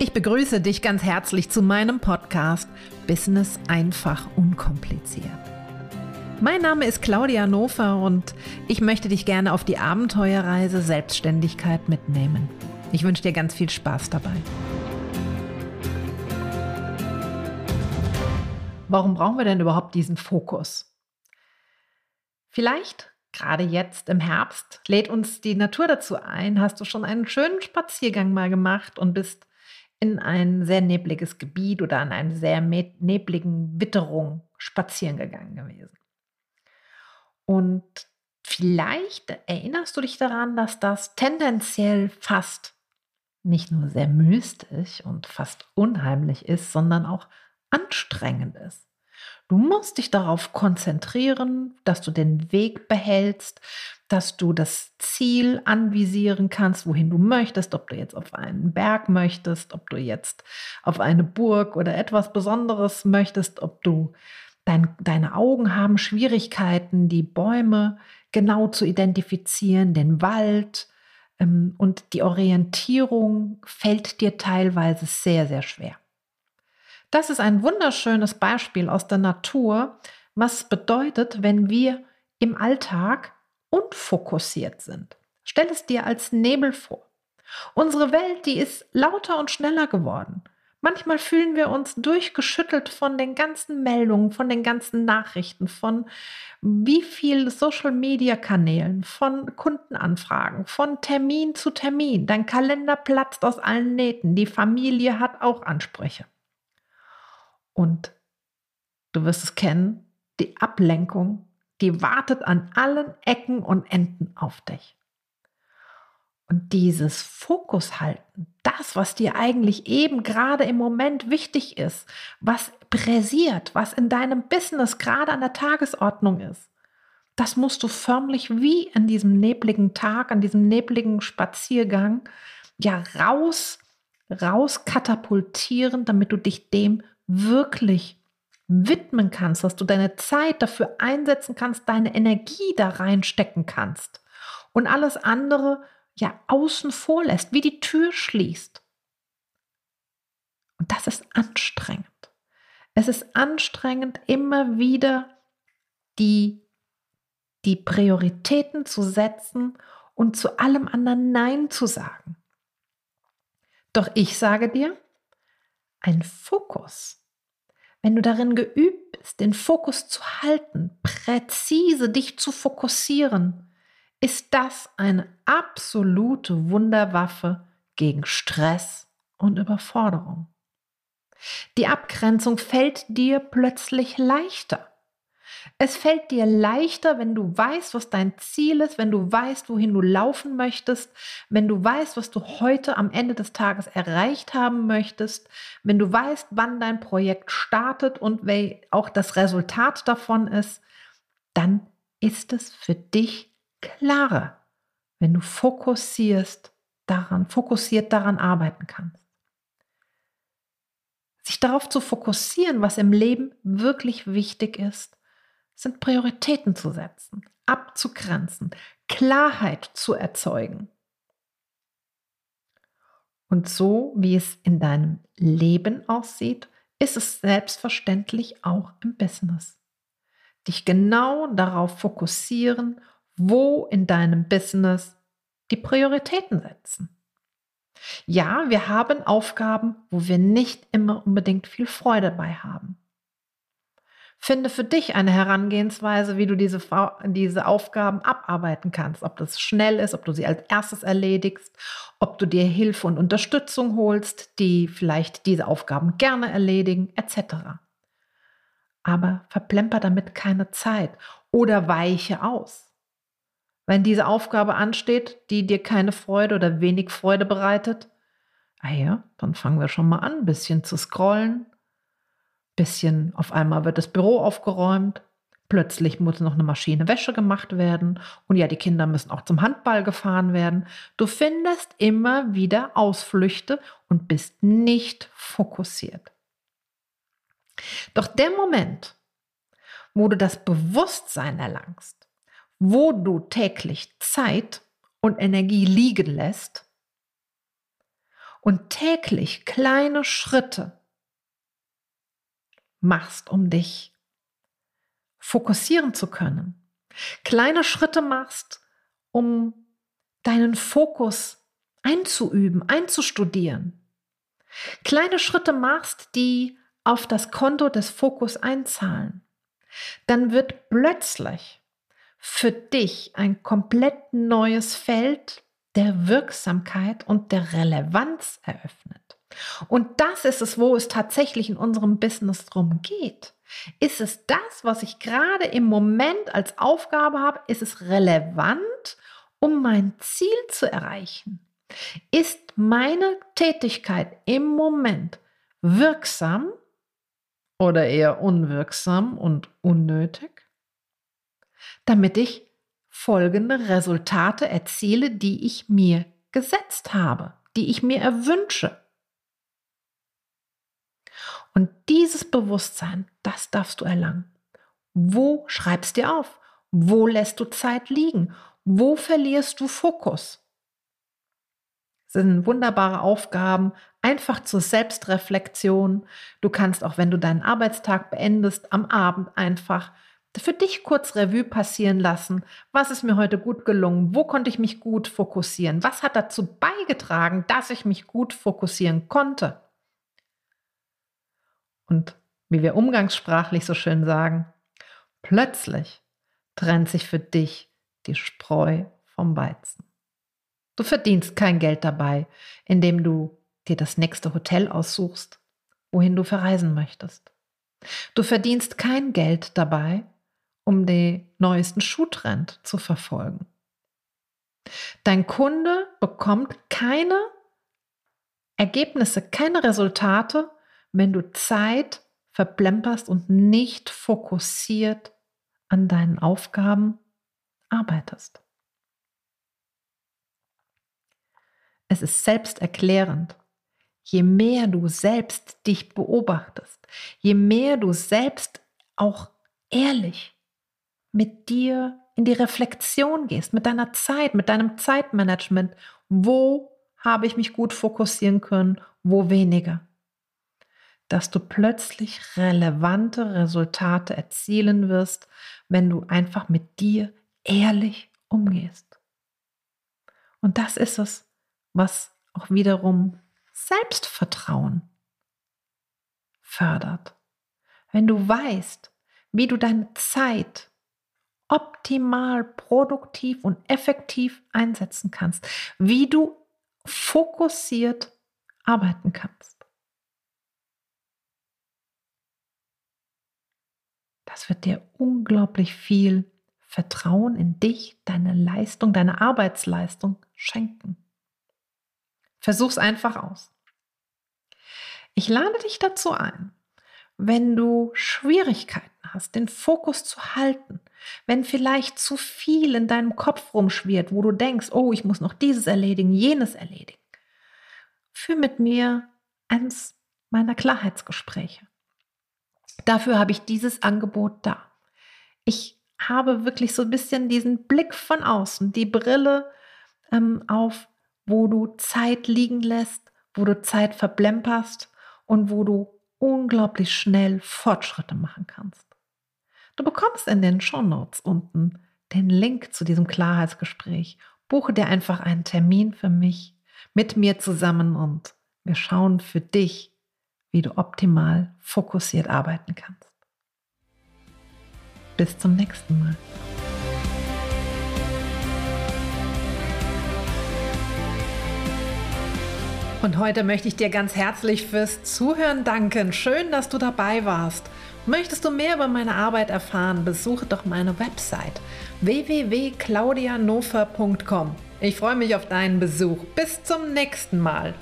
Ich begrüße dich ganz herzlich zu meinem Podcast Business einfach unkompliziert. Mein Name ist Claudia Nofer und ich möchte dich gerne auf die Abenteuerreise Selbstständigkeit mitnehmen. Ich wünsche dir ganz viel Spaß dabei. Warum brauchen wir denn überhaupt diesen Fokus? Vielleicht gerade jetzt im Herbst lädt uns die Natur dazu ein. Hast du schon einen schönen Spaziergang mal gemacht und bist in ein sehr nebliges Gebiet oder an einem sehr nebligen Witterung spazieren gegangen gewesen. Und vielleicht erinnerst du dich daran, dass das tendenziell fast nicht nur sehr mystisch und fast unheimlich ist, sondern auch anstrengend ist. Du musst dich darauf konzentrieren, dass du den Weg behältst, dass du das Ziel anvisieren kannst, wohin du möchtest, ob du jetzt auf einen Berg möchtest, ob du jetzt auf eine Burg oder etwas Besonderes möchtest, ob du dein, deine Augen haben Schwierigkeiten, die Bäume genau zu identifizieren, den Wald ähm, und die Orientierung fällt dir teilweise sehr, sehr schwer. Das ist ein wunderschönes Beispiel aus der Natur, was bedeutet, wenn wir im Alltag unfokussiert sind. Stell es dir als Nebel vor. Unsere Welt, die ist lauter und schneller geworden. Manchmal fühlen wir uns durchgeschüttelt von den ganzen Meldungen, von den ganzen Nachrichten, von wie viel Social-Media-Kanälen, von Kundenanfragen, von Termin zu Termin. Dein Kalender platzt aus allen Nähten. Die Familie hat auch Ansprüche. Und du wirst es kennen, die Ablenkung, die wartet an allen Ecken und Enden auf dich. Und dieses Fokus halten, das, was dir eigentlich eben gerade im Moment wichtig ist, was präsiert, was in deinem Business gerade an der Tagesordnung ist, das musst du förmlich wie an diesem nebligen Tag, an diesem nebligen Spaziergang, ja raus, raus katapultieren, damit du dich dem wirklich widmen kannst, dass du deine Zeit dafür einsetzen kannst, deine Energie da reinstecken kannst und alles andere ja außen vor lässt, wie die Tür schließt. Und das ist anstrengend. Es ist anstrengend, immer wieder die, die Prioritäten zu setzen und zu allem anderen Nein zu sagen. Doch ich sage dir, ein Fokus wenn du darin geübt bist, den Fokus zu halten, präzise dich zu fokussieren, ist das eine absolute Wunderwaffe gegen Stress und Überforderung. Die Abgrenzung fällt dir plötzlich leichter. Es fällt dir leichter, wenn du weißt, was dein Ziel ist, wenn du weißt, wohin du laufen möchtest, wenn du weißt, was du heute am Ende des Tages erreicht haben möchtest, wenn du weißt, wann dein Projekt startet und auch das Resultat davon ist, dann ist es für dich klarer, wenn du fokussierst daran, fokussiert daran arbeiten kannst. Sich darauf zu fokussieren, was im Leben wirklich wichtig ist, sind Prioritäten zu setzen, abzugrenzen, Klarheit zu erzeugen. Und so wie es in deinem Leben aussieht, ist es selbstverständlich auch im Business. Dich genau darauf fokussieren, wo in deinem Business die Prioritäten setzen. Ja, wir haben Aufgaben, wo wir nicht immer unbedingt viel Freude bei haben. Finde für dich eine Herangehensweise, wie du diese, diese Aufgaben abarbeiten kannst. Ob das schnell ist, ob du sie als erstes erledigst, ob du dir Hilfe und Unterstützung holst, die vielleicht diese Aufgaben gerne erledigen, etc. Aber verplemper damit keine Zeit oder weiche aus. Wenn diese Aufgabe ansteht, die dir keine Freude oder wenig Freude bereitet, ah ja, dann fangen wir schon mal an, ein bisschen zu scrollen, bisschen, auf einmal wird das Büro aufgeräumt, plötzlich muss noch eine Maschine Wäsche gemacht werden und ja, die Kinder müssen auch zum Handball gefahren werden. Du findest immer wieder Ausflüchte und bist nicht fokussiert. Doch der Moment, wo du das Bewusstsein erlangst, wo du täglich Zeit und Energie liegen lässt und täglich kleine Schritte machst, um dich fokussieren zu können, kleine Schritte machst, um deinen Fokus einzuüben, einzustudieren, kleine Schritte machst, die auf das Konto des Fokus einzahlen, dann wird plötzlich für dich ein komplett neues Feld der Wirksamkeit und der Relevanz eröffnet. Und das ist es, wo es tatsächlich in unserem Business drum geht. Ist es das, was ich gerade im Moment als Aufgabe habe? Ist es relevant, um mein Ziel zu erreichen? Ist meine Tätigkeit im Moment wirksam oder eher unwirksam und unnötig? Damit ich folgende Resultate erziele, die ich mir gesetzt habe, die ich mir erwünsche. Und dieses Bewusstsein, das darfst du erlangen. Wo schreibst du auf? Wo lässt du Zeit liegen? Wo verlierst du Fokus? Das sind wunderbare Aufgaben, einfach zur Selbstreflexion. Du kannst auch, wenn du deinen Arbeitstag beendest, am Abend einfach für dich kurz Revue passieren lassen. Was ist mir heute gut gelungen? Wo konnte ich mich gut fokussieren? Was hat dazu beigetragen, dass ich mich gut fokussieren konnte? Und wie wir umgangssprachlich so schön sagen, plötzlich trennt sich für dich die Spreu vom Weizen. Du verdienst kein Geld dabei, indem du dir das nächste Hotel aussuchst, wohin du verreisen möchtest. Du verdienst kein Geld dabei, um den neuesten Schuhtrend zu verfolgen. Dein Kunde bekommt keine Ergebnisse, keine Resultate, wenn du Zeit verplemperst und nicht fokussiert an deinen Aufgaben arbeitest. Es ist selbsterklärend. Je mehr du selbst dich beobachtest, je mehr du selbst auch ehrlich mit dir in die Reflexion gehst, mit deiner Zeit, mit deinem Zeitmanagement. Wo habe ich mich gut fokussieren können, wo weniger? Dass du plötzlich relevante Resultate erzielen wirst, wenn du einfach mit dir ehrlich umgehst. Und das ist es, was auch wiederum Selbstvertrauen fördert. Wenn du weißt, wie du deine Zeit optimal produktiv und effektiv einsetzen kannst, wie du fokussiert arbeiten kannst. Das wird dir unglaublich viel Vertrauen in dich, deine Leistung, deine Arbeitsleistung schenken. Versuch's einfach aus. Ich lade dich dazu ein, wenn du Schwierigkeiten hast, den Fokus zu halten, wenn vielleicht zu viel in deinem Kopf rumschwirrt, wo du denkst, oh, ich muss noch dieses erledigen, jenes erledigen, führ mit mir eins meiner Klarheitsgespräche. Dafür habe ich dieses Angebot da. Ich habe wirklich so ein bisschen diesen Blick von außen, die Brille ähm, auf, wo du Zeit liegen lässt, wo du Zeit verblemperst und wo du unglaublich schnell Fortschritte machen kannst. Du bekommst in den Shownotes unten den Link zu diesem Klarheitsgespräch. Buche dir einfach einen Termin für mich mit mir zusammen und wir schauen für dich, wie du optimal fokussiert arbeiten kannst. Bis zum nächsten Mal. Und heute möchte ich dir ganz herzlich fürs Zuhören danken. Schön, dass du dabei warst. Möchtest du mehr über meine Arbeit erfahren, besuche doch meine Website www.claudianofer.com. Ich freue mich auf deinen Besuch. Bis zum nächsten Mal.